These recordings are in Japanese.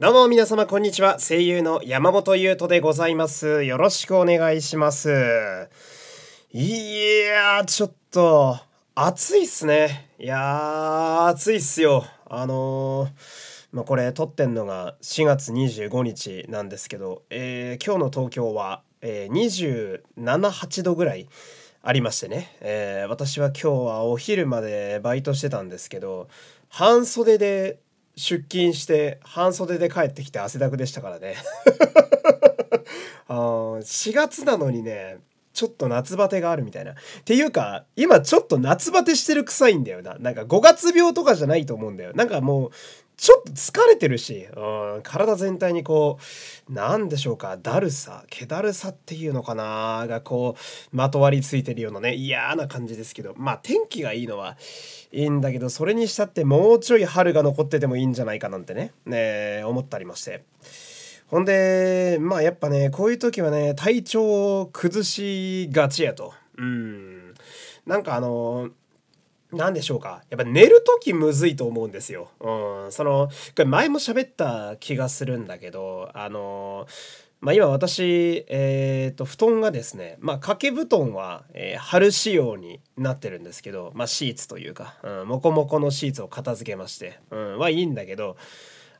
どうも皆様こんにちは。声優の山本優斗でございます。よろしくお願いします。いやー、ちょっと、暑いっすね。いやー、暑いっすよ。あのー、まあ、これ撮ってんのが4月25日なんですけど、えー今日の東京は、えー、27、8度ぐらいありましてね、えー私は今日はお昼までバイトしてたんですけど、半袖で出勤して半袖で帰ってきて汗だくでしたからね。あ4月なのにねちょっと夏バテがあるみたいな。っていうか今ちょっと夏バテしてる臭いんだよな。なんか5月病とかじゃないと思うんだよ。なんかもうちょっと疲れてるし、うん、体全体にこうなんでしょうかだるさ気だるさっていうのかながこうまとわりついてるようなね嫌な感じですけどまあ天気がいいのはいいんだけどそれにしたってもうちょい春が残っててもいいんじゃないかなんてねね思ったりまして。ほんでまあやっぱねこういう時はね体調を崩しがちやと。うんなんかあのなんでしょうか？やっぱ寝る時むずいと思うんですよ。うん、そのこれ前も喋った気がするんだけどあのまあ今私えー、と布団がですねまあ掛け布団は、えー春仕様になってるんですけどまあシーツというか、うん、モコモコのシーツを片付けまして、うん、はいいんだけど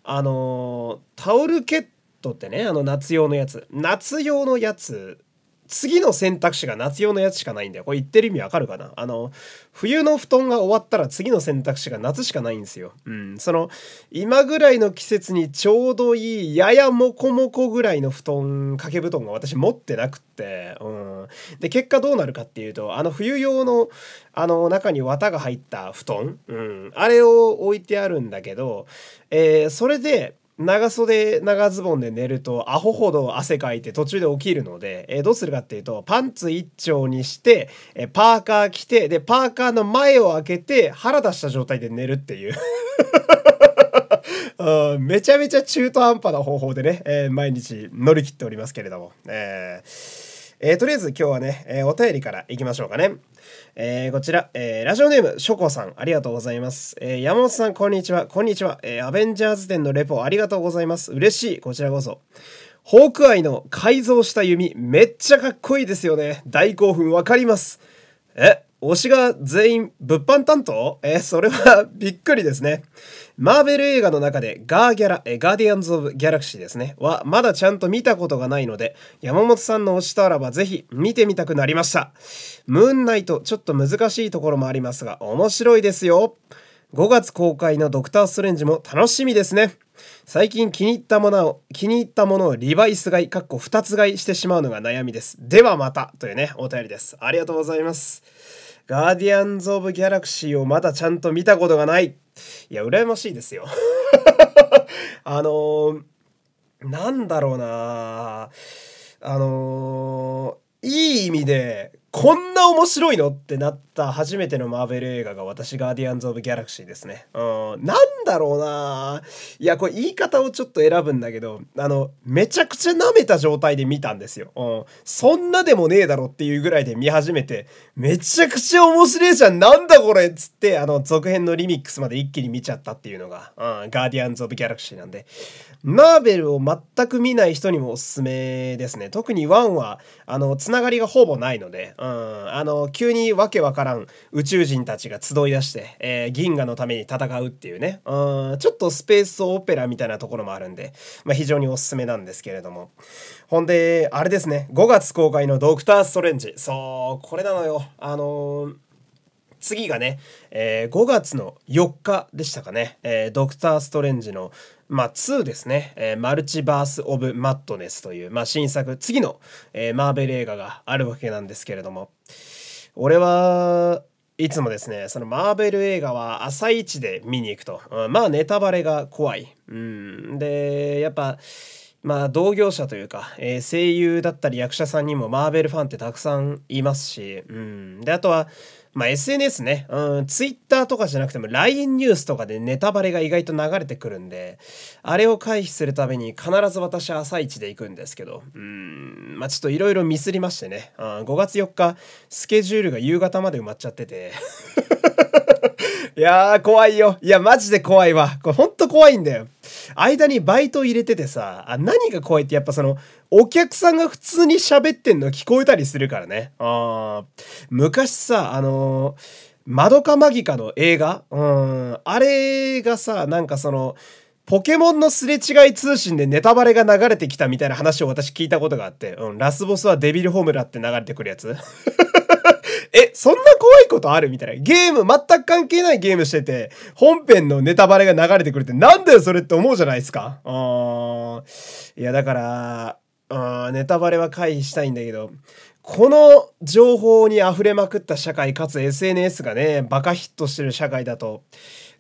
あのタオルケットってねあの夏用のやつ夏用のやつ次の選択肢が夏用のやつしかないんだよ。これ言ってる意味わかるかな？あの、冬の布団が終わったら次の選択肢が夏しかないんですよ。うん。その、今ぐらいの季節にちょうどいい、ややモコモコぐらいの布団、掛け布団が私持ってなくって、うん。で、結果どうなるかっていうと、あの冬用の、あの中に綿が入った布団、うん。あれを置いてあるんだけど、えーそれで、長袖長ズボンで寝るとアホほど汗かいて途中で起きるので、えーどうするかっていうとパンツ一丁にして、えーパーカー着てでパーカーの前を開けて腹出した状態で寝るっていう めちゃめちゃ中途半端な方法でね、えー毎日乗り切っておりますけれども、えーえーとりあえず今日はね、えお便りからいきましょうかね。えーこちら、えーラジオネーム、ショコさん、ありがとうございます。えー山本さん、こんにちは。こんにちは。えーアベンジャーズ展のレポ、ありがとうございます。嬉しい。こちらこそ。ホークアイの改造した弓、めっちゃかっこいいですよね。大興奮わかります。え、推しが全員物販担当？え、それはびっくりですね。マーベル映画の中でガーギャラ、え、ガーディアンズ・オブ・ギャラクシーですね。は、まだちゃんと見たことがないので、山本さんの推しとあらばぜひ見てみたくなりました。ムーンナイト、ちょっと難しいところもありますが、面白いですよ。5月公開のドクター・ストレンジも楽しみですね。最近気に入ったものを、気に入ったものをリバイス買い、かっこ2つ買いしてしまうのが悩みです。ではまたというね、お便りです。ありがとうございます。ガーディアンズ・オブ・ギャラクシーをまだちゃんと見たことがない。いや、羨ましいですよ。あのー、なんだろうなあのー、いい意味で、こんな面白いの？ってなった初めてのマーベル映画が私、ガーディアンズ・オブ・ギャラクシーですね。うん、なんだろうな。いや、これ言い方をちょっと選ぶんだけど、あの、めちゃくちゃ舐めた状態で見たんですよ。うん、そんなでもねえだろっていうぐらいで見始めて、めちゃくちゃ面白いじゃん。なんだこれつって、あの、続編のリミックスまで一気に見ちゃったっていうのが、うん、ガーディアンズ・オブ・ギャラクシーなんで、マーベルを全く見ない人にもおすすめですね。特に1は、あの、つながりがほぼないので、うん、あの、急にわけわからん宇宙人たちが集い出して、えー銀河のために戦うっていうね、うん、ちょっとスペースオペラみたいなところもあるんで、まあ、非常におすすめなんですけれども。ほんで、あれですね、5月公開のドクター・ストレンジ。そう、これなのよ。あのー次がね、えー5月の4日でしたかね、えードクター・ストレンジの、まあ、2ですね、えーマルチバース・オブ・マットネスという、まあ、新作、次の、えーマーベル映画があるわけなんですけれども、俺はいつもですね、そのマーベル映画は朝一で見に行くと。うんまあ、ネタバレが怖い。うん、で、やっぱ、まあ同業者というか、えー声優だったり役者さんにもマーベルファンってたくさんいますし、うん、であとは、まあ、SNS ね、うん、Twitter とかじゃなくても LINE ニュースとかでネタバレが意外と流れてくるんであれを回避するために必ず私は朝一で行くんですけどうんまあちょっといろいろミスりましてね、うん、5月4日スケジュールが夕方まで埋まっちゃってて いやー、怖いよ。いや、マジで怖いわ。これほんと怖いんだよ。間にバイト入れててさ、あ何が怖いってやっぱその、お客さんが普通に喋ってんの聞こえたりするからね。あ昔さ、あのー、マドカマギカの映画？うん、あれがさ、なんかその、ポケモンのすれ違い通信でネタバレが流れてきたみたいな話を私聞いたことがあって、うん、ラスボスはデビルホームラって流れてくるやつ え、そんな怖いことあるみたいな。ゲーム、全く関係ないゲームしてて、本編のネタバレが流れてくるってなんだよそれって思うじゃないですか。うん。いや、だから、うん、ネタバレは回避したいんだけど、この情報に溢れまくった社会かつ SNS がね、バカヒットしてる社会だと、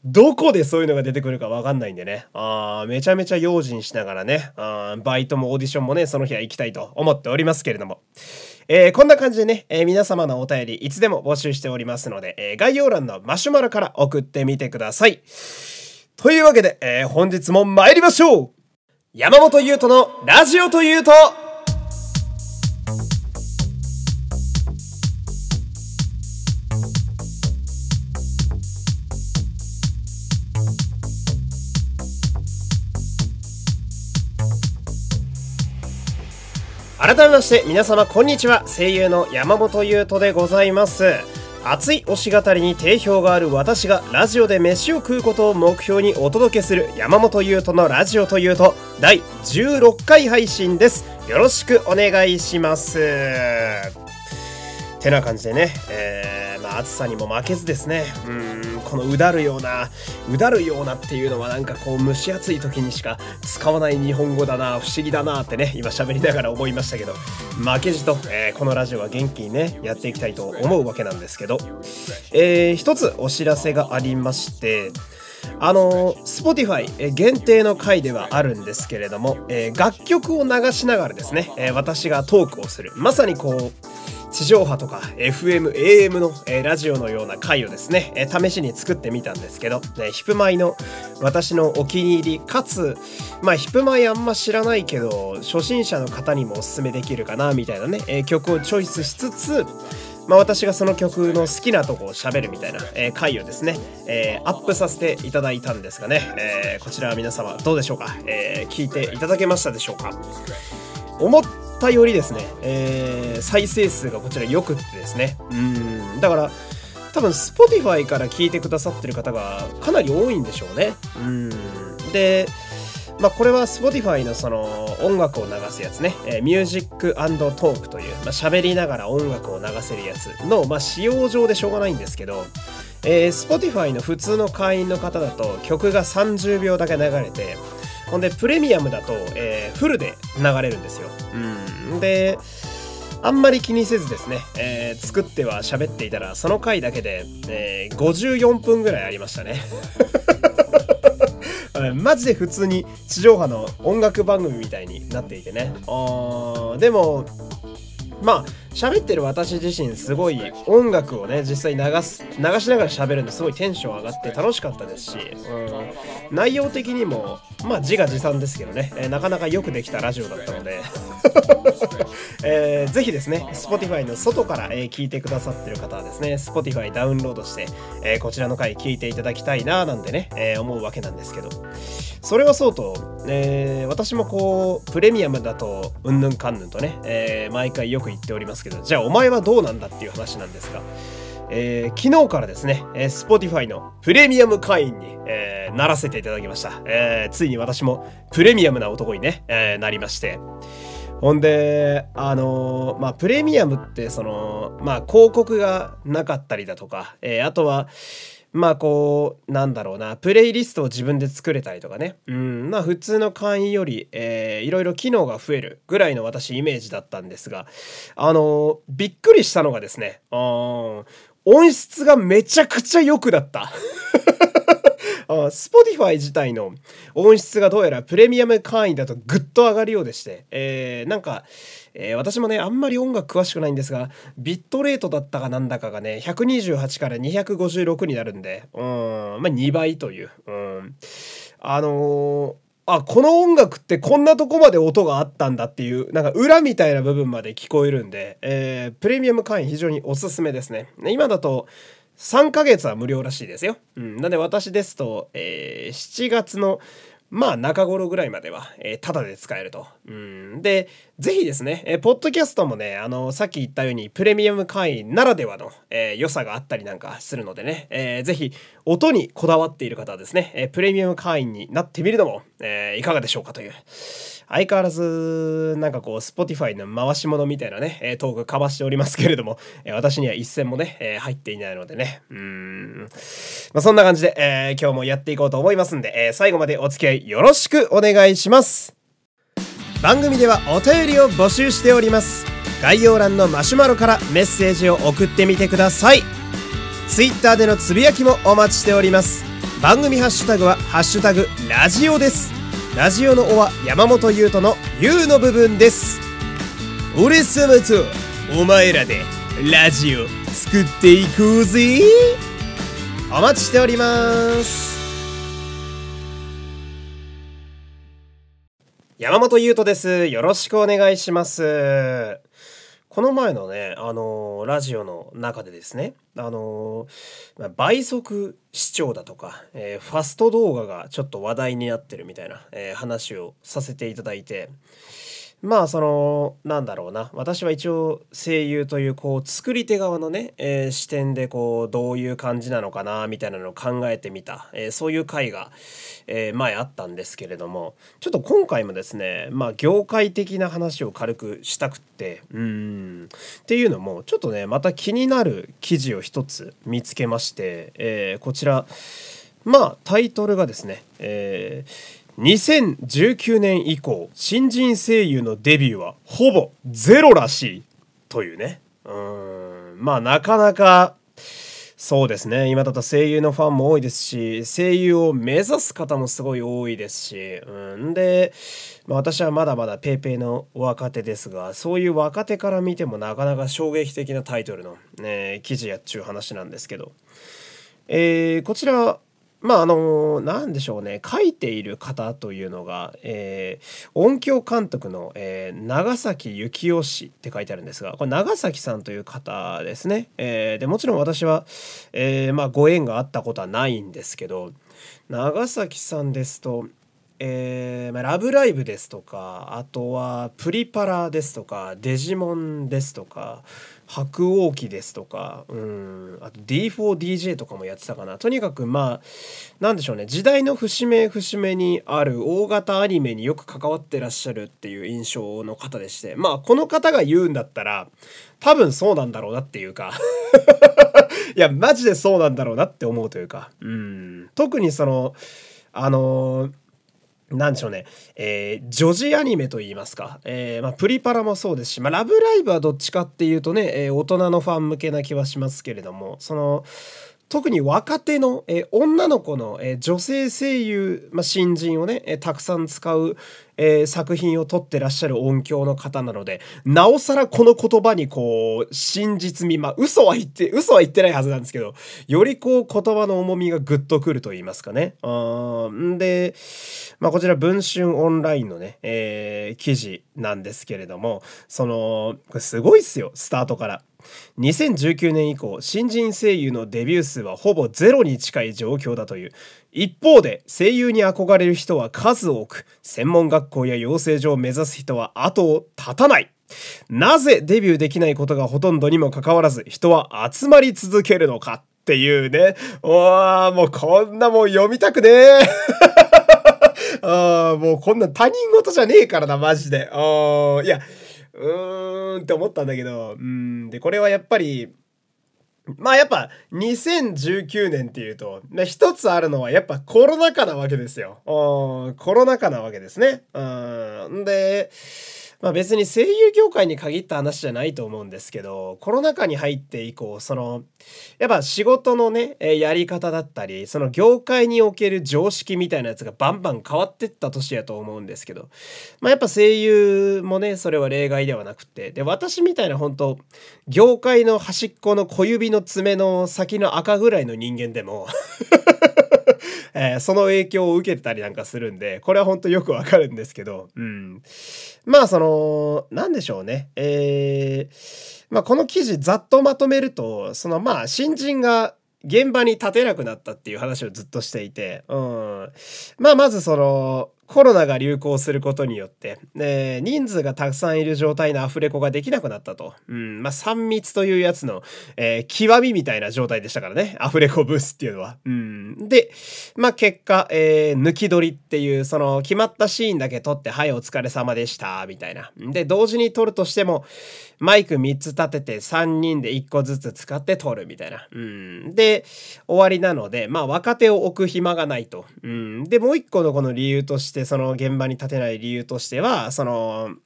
どこでそういうのが出てくるかわかんないんでね。あめちゃめちゃ用心しながらねあ、バイトもオーディションもね、その日は行きたいと思っておりますけれども。えー、こんな感じでね、えー、皆様のお便りいつでも募集しておりますので、えー、概要欄のマシュマロから送ってみてください。というわけで、え本日も参りましょう山本優斗のラジオというと。改めまして皆様こんにちは。声優の山本優斗でございます。熱い推し語りに定評がある私がラジオで飯を食うことを目標にお届けする山本優斗のラジオというと第16回配信です。よろしくお願いします。てな感じでね、えー、まあ、暑さにも負けずですね、うん、このうだるような、うだるようなっていうのはなんかこう蒸し暑い時にしか使わない日本語だな、不思議だなってね、今喋りながら思いましたけど、負けじと、えー、このラジオは元気にね、やっていきたいと思うわけなんですけど、えー、一つお知らせがありまして、あの Spotify 限定の回ではあるんですけれども、えー、楽曲を流しながらですね、えー、私がトークをする。まさにこう地上波とか FM、AM の、ラジオのような回をですね、試しに作ってみたんですけど、ヒプマイの私のお気に入り、かつ、まあヒプマイあんま知らないけど、初心者の方にもおすすめできるかな、みたいなね、曲をチョイスしつつ、まあ、私がその曲の好きなとこを喋るみたいな、回をですね、アップさせていただいたんですがね、こちらは皆様どうでしょうか、聞いていただけましたでしょうか？思ったよりですね、えー、再生数がこちら良くってですね。うん。だから多分 Spotify から聞いてくださってる方がかなり多いんでしょうね。うん。でまあ、これは Spotify のその音楽を流すやつね、えー、ミュージックトークという、まあ、喋りながら音楽を流せるやつの、まあ、仕様上でしょうがないんですけど、えー、Spotify の普通の会員の方だと曲が30秒だけ流れて、ほんで、プレミアムだと、えー、フルで流れるんですよ。うん。で、あんまり気にせずですね、えー、作っては喋っていたら、その回だけで、えー、54分ぐらいありましたね。マジで普通に地上波の音楽番組みたいになっていてね。あでも、まあ、喋ってる私自身すごい音楽をね、実際流す、流しながら喋るんですごいテンション上がって楽しかったですし、うん、内容的にも、まあ自画自賛ですけどね、えー、なかなかよくできたラジオだったので。えー、ぜひですね、Spotify の外から、えー、聞いてくださってる方はですね、Spotify ダウンロードして、えー、こちらの回聞いていただきたいななんてね、えー、思うわけなんですけど、それはそうと、えー、私もこう、プレミアムだと、うんぬんかんぬんとね、えー、毎回よく言っておりますけど、じゃあお前はどうなんだっていう話なんですが、えー、昨日からですね、えー、Spotify のプレミアム会員に、えー、ならせていただきました。えー、ついに私もプレミアムな男にね、えー、なりまして。ほんで、あのー、まあ、プレミアムって、その、まあ、広告がなかったりだとか、えー、あとは、まあこうなんだろうなプレイリストを自分で作れたりとかね。うんまあ普通の会員より、えー、いろいろ機能が増えるぐらいの私イメージだったんですがあの、びっくりしたのがですね音質がめちゃくちゃ良くなった。Spotify 自体の音質がどうやらプレミアム会員だとぐっと上がるようでして、えー、なんか、えー、私もね、あんまり音楽詳しくないんですが、ビットレートだったかなんだかがね、128から256になるんで、うん、まあ2倍という、うん。あのーあ、この音楽ってこんなとこまで音があったんだっていう、なんか裏みたいな部分まで聞こえるんで、えー、プレミアム会員非常におすすめですね。今だと、3ヶ月は無料らしいですよ。うん。なんで私ですと、えー、7月のまあ中頃ぐらいまでは、えー、タダで使えると。うん。で、ぜひですね、えー、ポッドキャストもね、あの、さっき言ったようにプレミアム会員ならではの、えー、良さがあったりなんかするのでね、えー、ぜひ音にこだわっている方はですね、えー、プレミアム会員になってみるのも、えー、いかがでしょうかという。相変わらず、なんかこう、Spotify の回し物みたいなね、トークかましておりますけれども、私には一銭もね、入っていないのでね、うん。まあ、そんな感じで、えー、今日もやっていこうと思いますんで、えー、最後までお付き合いよろしくお願いします。番組ではお便りを募集しております。概要欄のマシュマロからメッセージを送ってみてください。Twitter でのつぶやきもお待ちしております。番組ハッシュタグは、ハッシュタグ、ラジオです。ラジオの「お」は山本優斗の「優」の部分です。俺様とお前らでラジオ作っていこうぜ。お待ちしております。山本優斗です。よろしくお願いします。この前のね、あのー、ラジオの中でですね、あのー、倍速視聴だとか、えー、ファスト動画がちょっと話題になってるみたいな、え話をさせていただいて、まあそのなんだろうな。私は一応声優というこう作り手側のね、えー、視点でこうどういう感じなのかなみたいなのを考えてみた、えー、そういう回が、えー、前あったんですけれども。ちょっと今回もですねまあ業界的な話を軽くしたくって。うん。っていうのもちょっとねまた気になる記事を一つ見つけまして、えこちら。まあタイトルがですね、えー2019年以降新人声優のデビューはほぼゼロらしいというね。うん。まあなかなかそうですね。今だと声優のファンも多いですし声優を目指す方もすごい多いですし。うん。で、まあ、私はまだまだ paypay の若手ですがそういう若手から見てもなかなか衝撃的なタイトルの、ね、記事やっちゅう話なんですけど、えー、こちらまああの何でしょうね書いている方というのが、えー、音響監督の、えー、長崎幸雄氏って書いてあるんですがこれ長崎さんという方ですね。えー、でもちろん私は、えまあ、ご縁があったことはないんですけど長崎さんですとえーま、ラブライブですとかあとはプリパラですとかデジモンですとか白鸚記ですとかうんあと D4DJ とかもやってたかな。とにかくまあなんでしょうね。時代の節目節目にある大型アニメによく関わってらっしゃるっていう印象の方でしてまあこの方が言うんだったら多分そうなんだろうなっていうか。いやマジでそうなんだろうなって思うというか。うん。特にそのあのーなんでしょうね、えー、女児アニメといいますか、えー、まあ、プリパラもそうですし、まあ、ラブライブはどっちかっていうとね、えー、大人のファン向けな気はしますけれども、その、特に若手の、えー、女の子の、えー、女性声優、まあ、新人をね、えー、たくさん使う、え、作品を撮ってらっしゃる音響の方なので、なおさらこの言葉にこう、真実味、まあ嘘は言って、嘘は言ってないはずなんですけど、よりこう言葉の重みがぐっとくると言いますかね。あんで、まあこちら文春オンラインのね、え、記事なんですけれども、その、これすごいっすよ、スタートから。2019年以降新人声優のデビュー数はほぼゼロに近い状況だという一方で声優に憧れる人は数多く専門学校や養成所を目指す人は後を絶たないなぜデビューできないことがほとんどにもかかわらず人は集まり続けるのかっていうね。わもうこんなもん読みたくねえ。あもうこんな他人事じゃねえからな、マジで。あいや、うーんって思ったんだけど、うん、で、これはやっぱり、まあやっぱ2019年っていうと、一つあるのはやっぱコロナ禍なわけですよ。コロナ禍なわけですね。うん。で、まあ別に声優業界に限った話じゃないと思うんですけど、コロナ禍に入って以降、その、やっぱ仕事のね、やり方だったり、その業界における常識みたいなやつがバンバン変わってった年やと思うんですけど、まあやっぱ声優もね、それは例外ではなくて、で、私みたいな本当業界の端っこの小指の爪の先の赤ぐらいの人間でもえー、その影響を受けてたりなんかするんで、これは本当よくわかるんですけど、うん。まあその、なんでしょうね。えー、まあこの記事ざっとまとめると、そのまあ新人が現場に立てなくなったっていう話をずっとしていて、うん。まあ、まずその、コロナが流行することによって、えー、人数がたくさんいる状態のアフレコができなくなったと。うん、まあ、3密というやつの、えー、極みみたいな状態でしたからね。アフレコブースっていうのは。うん。で、まあ、結果、えー、抜き取りっていう、その、決まったシーンだけ撮って、はい、お疲れ様でした、みたいな。で、同時に撮るとしても、マイク3つ立てて3人で1個ずつ使って撮るみたいな。うん。で、終わりなので、まあ、若手を置く暇がないと。うん。で、もう一個のこの理由として、その現場に立てない理由としては、その、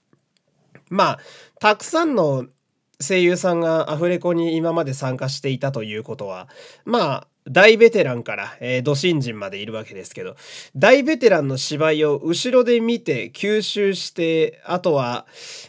まあ、たくさんの声優さんがアフレコに今まで参加していたということは、まあ、大ベテランから、えー、ド新人までいるわけですけど、大ベテランの芝居を後ろで見て吸収して、あとは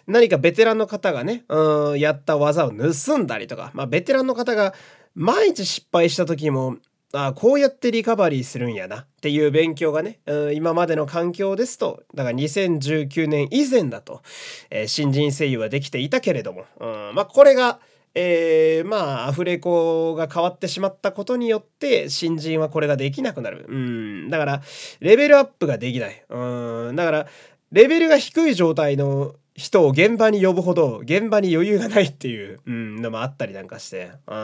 何かベテランの方がね、うん、やった技を盗んだりとか、まあベテランの方が毎日失敗した時も、あこうやってリカバリーするんやなっていう勉強がね、うん、今までの環境ですと、だから2019年以前だと、えー、新人声優はできていたけれども、うん、まあこれが、えー、まあアフレコが変わってしまったことによって新人はこれができなくなる。うん、だからレベルアップができない。うん、だからレベルが低い状態の人を現場に呼ぶほど現場に余裕がないっていう、のもあったりなんかして。う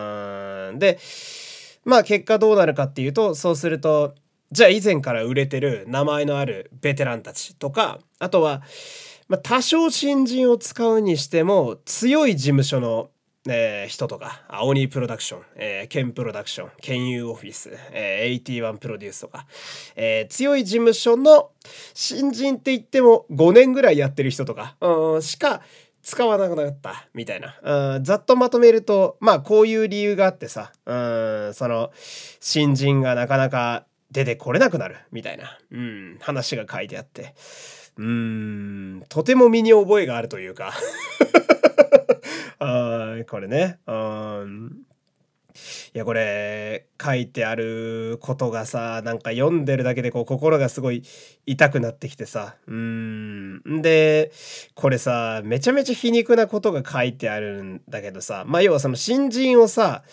ん、で、まあ結果どうなるかっていうとそうするとじゃあ以前から売れてる名前のあるベテランたちとかあとは、まあ、多少新人を使うにしても強い事務所のえー、人とか、青鬼プロダクション、えー、ケンプロダクション、ケンユーオフィス、えー、81プロデュースとか、えー、強い事務所の新人って言っても5年ぐらいやってる人とか、うん、しか使わなくなったみたいな、うん、ざっとまとめるとまあこういう理由があってさ、うん、その新人がなかなか出てこれなくなるみたいな、うん、話が書いてあって。うんとても身に覚えがあるというか。あ これね。うん。いやこれ書いてあることがさなんか読んでるだけでこう心がすごい痛くなってきてさ。うん。でこれさめちゃめちゃ皮肉なことが書いてあるんだけどさ。まあ要はその新人をさ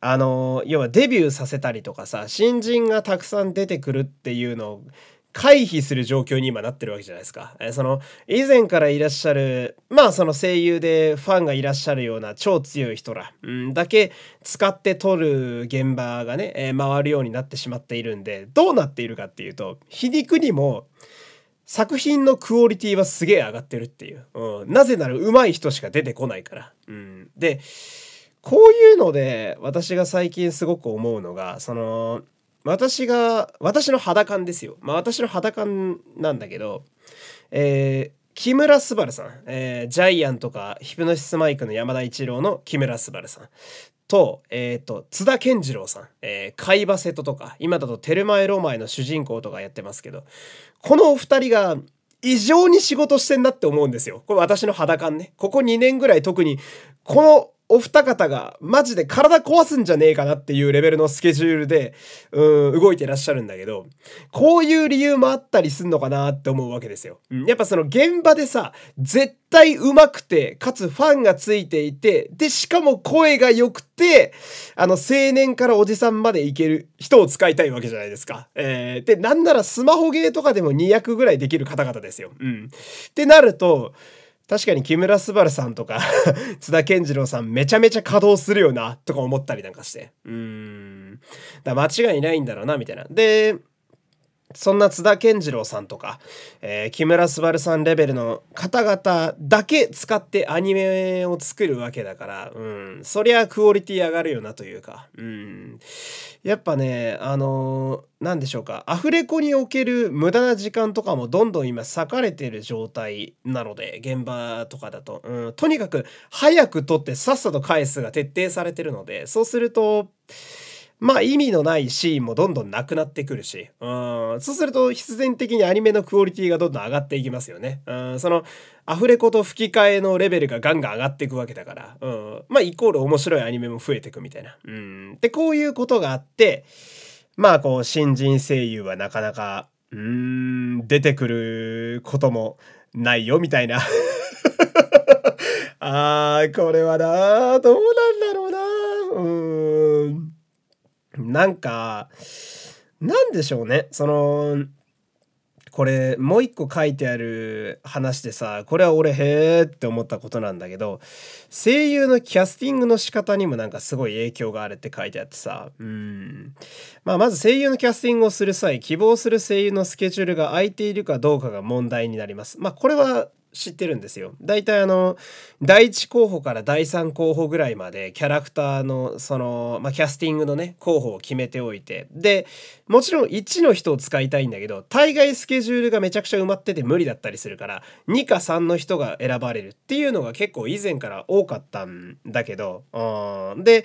あの要はデビューさせたりとかさ新人がたくさん出てくるっていうのを回避する状況に今なってるわけじゃないですか。えその以前からいらっしゃるまあその声優でファンがいらっしゃるような超強い人ら、うん、だけ使って撮る現場がね、えー、回るようになってしまっているんでどうなっているかっていうと皮肉にも作品のクオリティはすげえ上がってるっていう、うん、なぜなら上手い人しか出てこないから。うん、でこういうので私が最近すごく思うのがその私が、私の肌感ですよ。まあ私の肌感なんだけど、えー、木村昴さん、えー、ジャイアンとかヒプノシスマイクの山田一郎の木村昴さんと、え、ー、と、津田健次郎さん、えー、海馬瀬戸とか、今だとテルマエロマエの主人公とかやってますけど、このお二人が異常に仕事してんなって思うんですよ。これ私の肌感ね。ここ2年ぐらい特に、このお二方がマジで体壊すんじゃねえかなっていうレベルのスケジュールで、うん、動いてらっしゃるんだけど、こういう理由もあったりすんのかなって思うわけですよ。やっぱその現場でさ、絶対上手くて、かつファンがついていて、で、しかも声が良くて、あの、青年からおじさんまでいける人を使いたいわけじゃないですか。えー、で、なんならスマホゲーとかでも2役ぐらいできる方々ですよ。うん。ってなると、確かに木村昴さんとか 津田健次郎さんめちゃめちゃ稼働するよなとか思ったりなんかして。うん。だ間違いないんだろうなみたいな。で、そんな津田健次郎さんとか、えー、木村昴さんレベルの方々だけ使ってアニメを作るわけだから、うん、そりゃクオリティ上がるよなというか、うん、やっぱね、あのー、なんでしょうか、アフレコにおける無駄な時間とかもどんどん今割かれてる状態なので、現場とかだと、うん、とにかく早く撮ってさっさと返すが徹底されてるので、そうすると、まあ意味のないシーンもどんどんなくなってくるし、うん、そうすると必然的にアニメのクオリティがどんどん上がっていきますよね。うん、そのアフレコと吹き替えのレベルがガンガン上がっていくわけだから、うん、まあイコール面白いアニメも増えていくみたいな。うん、で、こういうことがあって、まあこう新人声優はなかなか、うん、出てくることもないよみたいな。あー、これはなどうなんだろうなうん。なんか、なんでしょうね。その、これもう一個書いてある話でさこれは俺へーって思ったことなんだけど声優のキャスティングの仕方にもなんかすごい影響があるって書いてあってさ。うん。まあまず声優のキャスティングをする際希望する声優のスケジュールが空いているかどうかが問題になります。まあこれは知ってるんですよ。大体あの第1候補から第3候補ぐらいまでキャラクターのその、まあ、キャスティングのね候補を決めておいて。でもちろん1の人を使いたいんだけど大概スケジュールがめちゃくちゃ埋まってて無理だったりするから2か3の人が選ばれるっていうのが結構以前から多かったんだけどで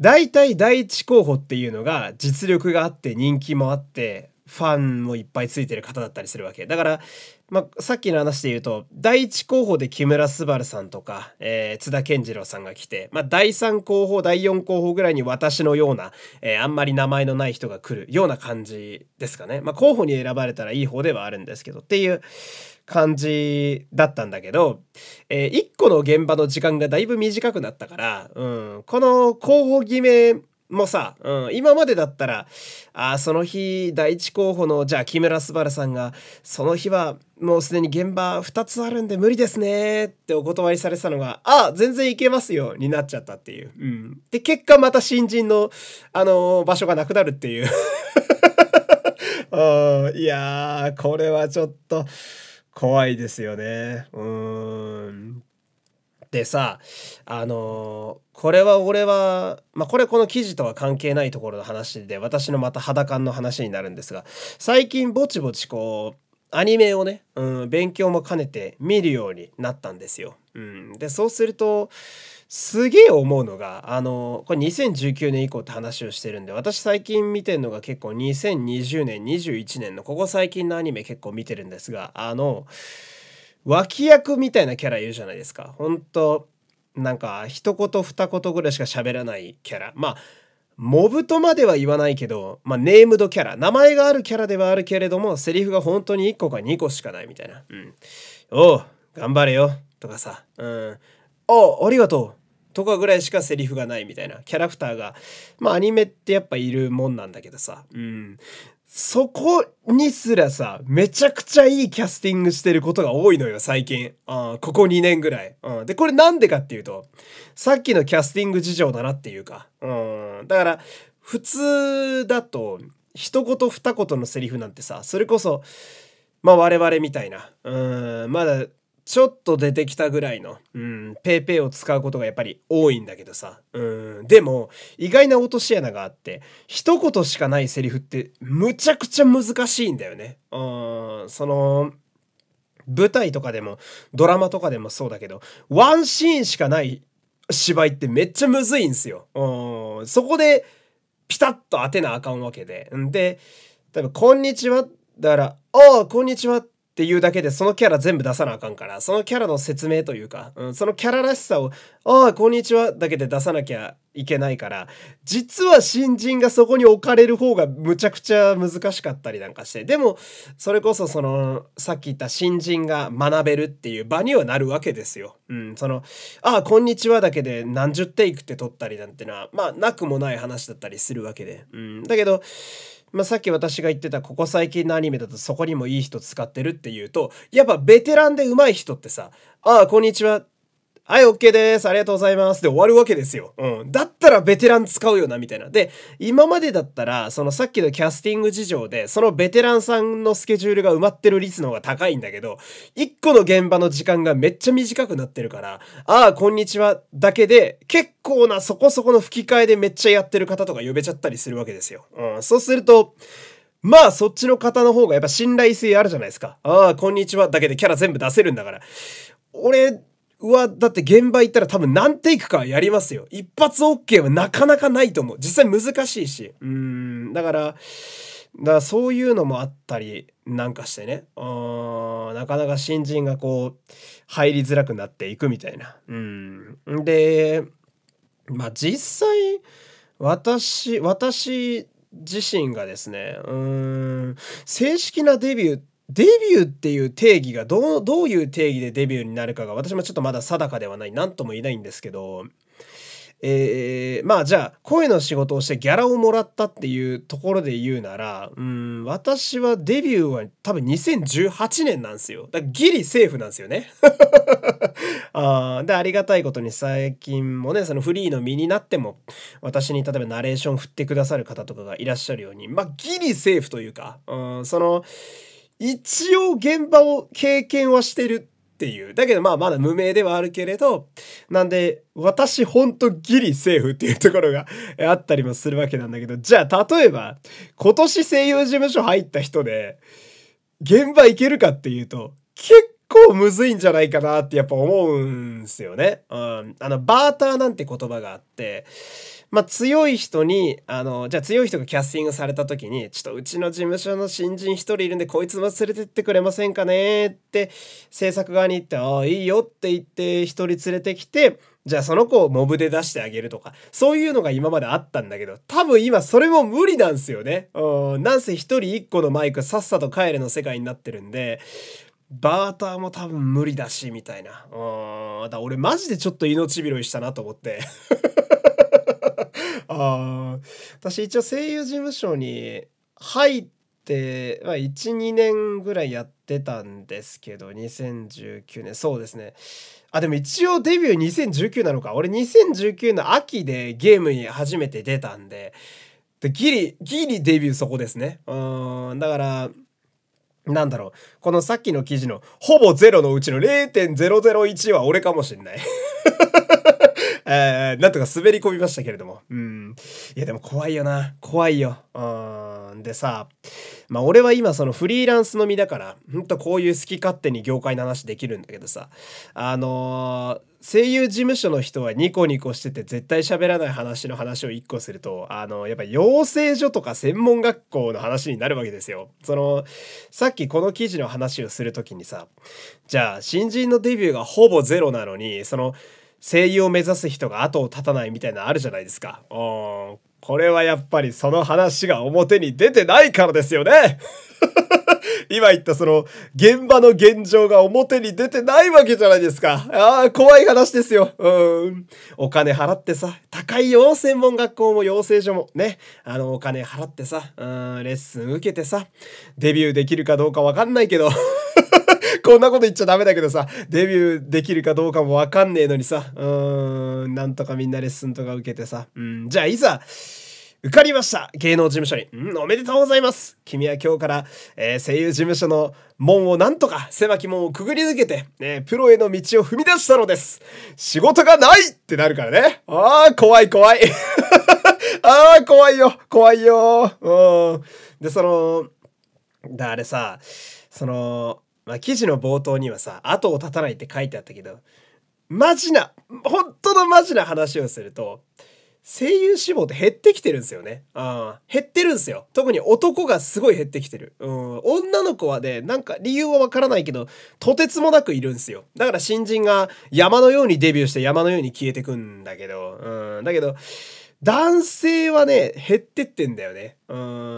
大体第1候補っていうのが実力があって人気もあってファンもいっぱいついてる方だったりするわけ。だからまあ、さっきの話で言うと第1候補で木村昴さんとか、えー、津田健次郎さんが来て、まあ、第3候補第4候補ぐらいに私のような、えー、あんまり名前のない人が来るような感じですかね。まあ、候補に選ばれたらいい方ではあるんですけどっていう感じだったんだけど、えー、1個の現場の時間がだいぶ短くなったから、うん、この候補決めもさ、うん、今までだったら、あその日、第一候補の、じゃあ、木村昴さんが、その日は、もうすでに現場2つあるんで無理ですねってお断りされてたのが、あ全然いけますよになっちゃったっていう。うん。で、結果また新人の、あのー、場所がなくなるっていう。いやー、これはちょっと、怖いですよね。うん。でさあのー、これは俺はまあこれこの記事とは関係ないところの話で私のまた肌感の話になるんですが最近ぼちぼちこうアニメをね、うん、勉強も兼ねて見るようになったんですよ。うん、でそうするとすげえ思うのがあのこれ2019年以降って話をしてるんで私最近見てるのが結構2020年21年のここ最近のアニメ結構見てるんですがあの脇役みたいなキャラいるじゃないですか。本当なんか一言二言ぐらいしか喋らないキャラ。まあモブとまでは言わないけど、まあ、ネームドキャラ。名前があるキャラではあるけれども、セリフが本当に1個か2個しかないみたいな。うん。おう、頑張れよ。とかさ。うん。おありがとう。とかぐらいしかセリフがないみたいなキャラクターが、まあアニメってやっぱいるもんなんだけどさ。うん。そこにすらさ、めちゃくちゃいいキャスティングしてることが多いのよ、最近。あここ2年ぐらい、うん。で、これなんでかっていうと、さっきのキャスティング事情だなっていうか。うん。だから、普通だと、一言二言のセリフなんてさ、それこそ、まあ我々みたいな、うん、まだちょっと出てきたぐらいの、うん、ペイペイを使うことがやっぱり多いんだけどさ。うん、でも、意外な落とし穴があって、一言しかないセリフってむちゃくちゃ難しいんだよね。うん、その、舞台とかでも、ドラマとかでもそうだけど、ワンシーンしかない芝居ってめっちゃむずいんすよ。うん、そこで、ピタッと当てなあかんわけで。んで、多分、こんにちは。だから、ああ、こんにちは。ていうだけでそのキャラ全部出さなあかんからそのキャラの説明というか、うん、そのキャラらしさを「ああこんにちは」だけで出さなきゃいけないから実は新人がそこに置かれる方がむちゃくちゃ難しかったりなんかしてでもそれこそそのさっき言った新人が学べるっていう場にはなるわけですよ。うん、その「ああこんにちは」だけで何十テイクって撮ったりなんてのはまあなくもない話だったりするわけで。うん、だけどまあ、さっき私が言ってたここ最近のアニメだとそこにもいい人使ってるっていうとやっぱベテランで上手い人ってさ「ああこんにちははい、OK です。ありがとうございます。で終わるわけですよ。うん。だったらベテラン使うよな、みたいな。で、今までだったら、そのさっきのキャスティング事情で、そのベテランさんのスケジュールが埋まってる率の方が高いんだけど、一個の現場の時間がめっちゃ短くなってるから、ああ、こんにちは、だけで、結構なそこそこの吹き替えでめっちゃやってる方とか呼べちゃったりするわけですよ。うん。そうすると、まあそっちの方の方がやっぱ信頼性あるじゃないですか。ああ、こんにちは。だけでキャラ全部出せるんだから。俺、うわ、だって現場行ったら多分何テイクかはやりますよ。一発 OK はなかなかないと思う。実際難しいし。うん、だから、だからそういうのもあったりなんかしてね。うん、なかなか新人がこう、入りづらくなっていくみたいな。うん。で、まあ実際、私、私自身がですね、うん、正式なデビューデビューっていう定義がどうどういう定義でデビューになるかが私もちょっとまだ定かではない何とも言えないんですけどえー、まあじゃあ声の仕事をしてギャラをもらったっていうところで言うなら、うん、私はデビューは多分2018年なんですよ。だからギリセーフなんですよね。あで、ありがたいことに最近もね、そのフリーの身になっても、私に例えばナレーション振ってくださる方とかがいらっしゃるように、まあギリセーフというか、うん、その、一応現場を経験はしてるっていう。だけどまあまだ無名ではあるけれど、なんで私ほんとギリセーフっていうところがあったりもするわけなんだけど、じゃあ例えば今年声優事務所入った人で現場行けるかっていうと結構むずいんじゃないかなってやっぱ思うんすよね。うん。あのバーターなんて言葉があって、まあ、強い人に、あの、じゃあ強い人がキャスティングされた時に、ちょっとうちの事務所の新人一人いるんで、こいつも連れてってくれませんかねって制作側に言って、ああ、いいよって言って一人連れてきて、じゃあその子をモブで出してあげるとか、そういうのが今まであったんだけど、多分今それも無理なんすよね。うん、なんせ一人一個のマイクさっさと帰れの世界になってるんで、バーターも多分無理だし、みたいな。うん、だ俺マジでちょっと命拾いしたなと思って。あ私一応声優事務所に入って、まあ、12年ぐらいやってたんですけど2019年。そうですね。あでも一応デビュー2019なのか。俺2019の秋でゲームに初めて出たんで。でギリギリデビューそこですね。うんだからなんだろうこのさっきの記事のほぼゼロのうちの0.001は俺かもしんない えー、なんとか滑り込みましたけれども。うん。いや、でも怖いよな。怖いよ。うん。でさ、まあ俺は今そのフリーランスの身だから、ほんとこういう好き勝手に業界の話できるんだけどさ、あの、声優事務所の人はニコニコしてて絶対喋らない話の話を一個すると、あの、やっぱ養成所とか専門学校の話になるわけですよ。その、さっきこの記事の話をするときにさ、じゃあ新人のデビューがほぼゼロなのに、その、声優を目指す人が後を絶たないみたいなのあるじゃないですか。うん。これはやっぱりその話が表に出てないからですよね。今言ったその現場の現状が表に出てないわけじゃないですか。ああ、怖い話ですよ。うん。お金払ってさ、高いよ、専門学校も養成所も。ね。あの、お金払ってさ、うん、レッスン受けてさ、デビューできるかどうかわかんないけど こんなこと言っちゃダメだけどさ、デビューできるかどうかもわかんねえのにさ、うーん、なんとかみんなレッスンとか受けてさ、うん、じゃあいざ、受かりました芸能事務所に。うん、おめでとうございます君は今日から、えー、声優事務所の門をなんとか狭き門をくぐり抜けて、えー、プロへの道を踏み出したのです。仕事がないってなるからね。ああ、怖い怖い。ああ、怖いよ。怖いよ。うん。で、その、だ、あれさ、その、まあ、記事の冒頭にはさ、後を絶たないって書いてあったけど、マジな、本当のマジな話をすると、声優志望って減ってきてるんですよね。あ減ってるんですよ。特に男がすごい減ってきてる。うん。女の子はね、なんか理由はわからないけど、とてつもなくいるんですよ。だから新人が山のようにデビューして山のように消えてくんだけど、うん。だけど、男性はね、減ってってんだよね。う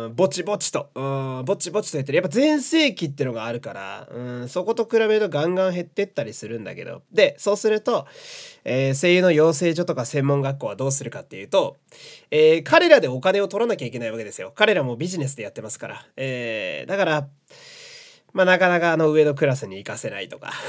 ん、ぼちぼちと。うん、ぼちぼちと減ってる。やっぱ全盛期ってのがあるから、うん、そこと比べるとガンガン減ってったりするんだけど。で、そうすると、えー、声優の養成所とか専門学校はどうするかっていうと、えー、彼らでお金を取らなきゃいけないわけですよ。彼らもビジネスでやってますから。えー、だから、まあ、なかなかあの上のクラスに行かせないとか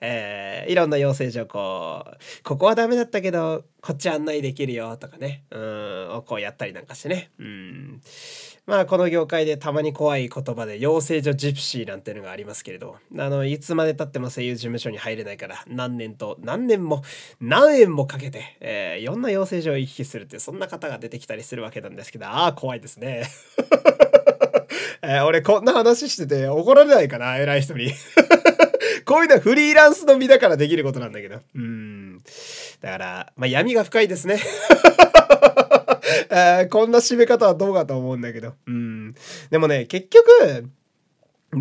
えー、いろんな養成所こう、ここはダメだったけど、こっち案内できるよとかね、うん、をこうやったりなんかしてね。うん。まあこの業界でたまに怖い言葉で養成所ジプシーなんていうのがありますけれど、あの、いつまでたっても声優事務所に入れないから何年と何年も何円もかけて、えー、いろんな養成所を行き来するってそんな方が出てきたりするわけなんですけど、ああ、怖いですね。えー、俺こんな話してて怒られないかな偉い人に こういうのはフリーランスの身だからできることなんだけど。うん。だから、まあ、闇が深いですね。えー、こんな締め方はどうかと思うんだけど。うん。でもね、結局、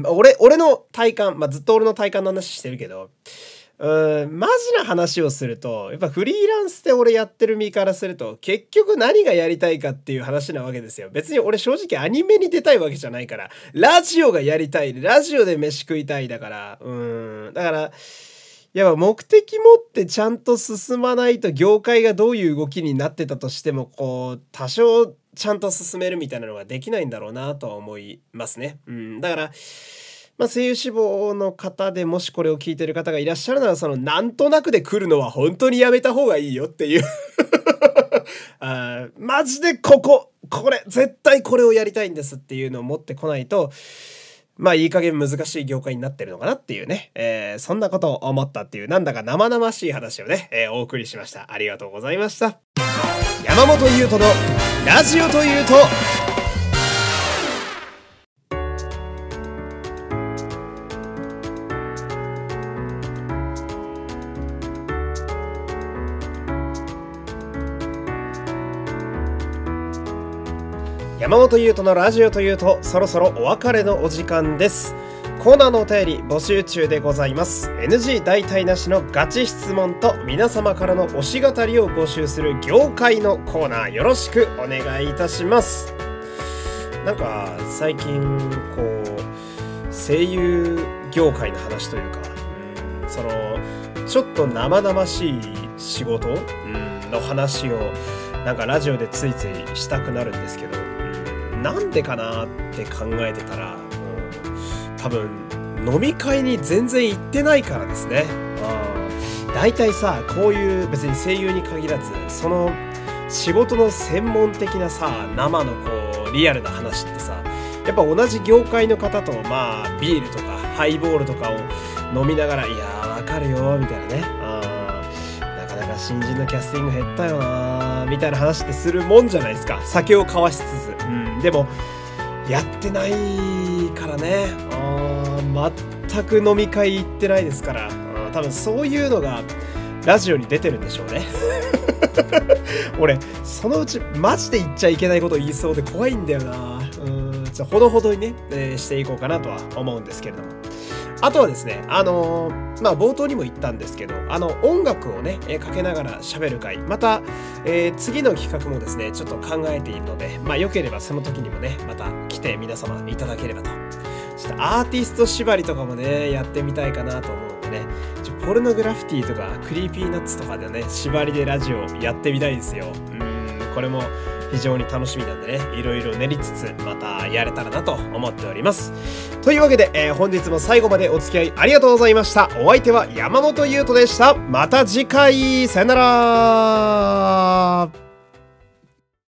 俺、俺の体感、まあ、ずっと俺の体感の話してるけど、うん、マジな話をすると、やっぱフリーランスで俺やってる身からすると、結局何がやりたいかっていう話なわけですよ。別に俺正直アニメに出たいわけじゃないから、ラジオがやりたい。ラジオで飯食いたいだから、うん。だから、やっぱ目的持ってちゃんと進まないと業界がどういう動きになってたとしてもこう多少ちゃんと進めるみたいなのができないんだろうなとは思いますね。うん、だからまあ、声優志望の方でもしこれを聞いてる方がいらっしゃるならそのなんとなくで来るのは本当にやめた方がいいよっていう あマジでこここれ絶対これをやりたいんですっていうのを持ってこないとまあいい加減難しい業界になってるのかなっていうね、えー、そんなことを思ったっていうなんだか生々しい話をね、えー、お送りしました。ありがとうございました。山本優斗のラジオというと山本優斗のラジオというとそろそろお別れのお時間です。コーナーのお便り募集中でございます。NG 代替なしのガチ質問と皆様からの推し語りを募集する業界のコーナーよろしくお願いいたします。なんか最近こう声優業界の話というか、うん、そのちょっと生々しい仕事、うん、の話をなんかラジオでついついしたくなるんですけどなんでかなって考えてたら多分飲み会に全然行ってないからですね。大体さこういう別に声優に限らずその仕事の専門的なさ生のこうリアルな話ってさやっぱ同じ業界の方とまあビールとかハイボールとかを飲みながら「いやーわかるよ」みたいなね。なかなか新人のキャスティング減ったよなみたいな話ってするもんじゃないですか。酒を交わしつつ。うん。でもやってないからね。あ全く飲み会行ってないですから。多分そういうのがラジオに出てるんでしょうね。俺そのうちマジで言っちゃいけないこと言いそうで怖いんだよな。うんじゃほどほどにね、えー、していこうかなとは思うんですけれどもあとはですね、あのー、まあ、冒頭にも言ったんですけど、あの、音楽をね、えー、かけながら喋る回、また、えー、次の企画もですね、ちょっと考えているので、まあ、よければその時にもね、また来て皆様いただければと。ちょっとアーティスト縛りとかもね、やってみたいかなと思うんでね、ちょポルノグラフィティとか、 Creepy Nuts とかでね、縛りでラジオやってみたいですよ。うん、これも、非常に楽しみなんでねいろいろ練りつつまたやれたらなと思っております。というわけで、えー、本日も最後までお付き合いありがとうございました。お相手は山本優斗でした。また次回。さよなら。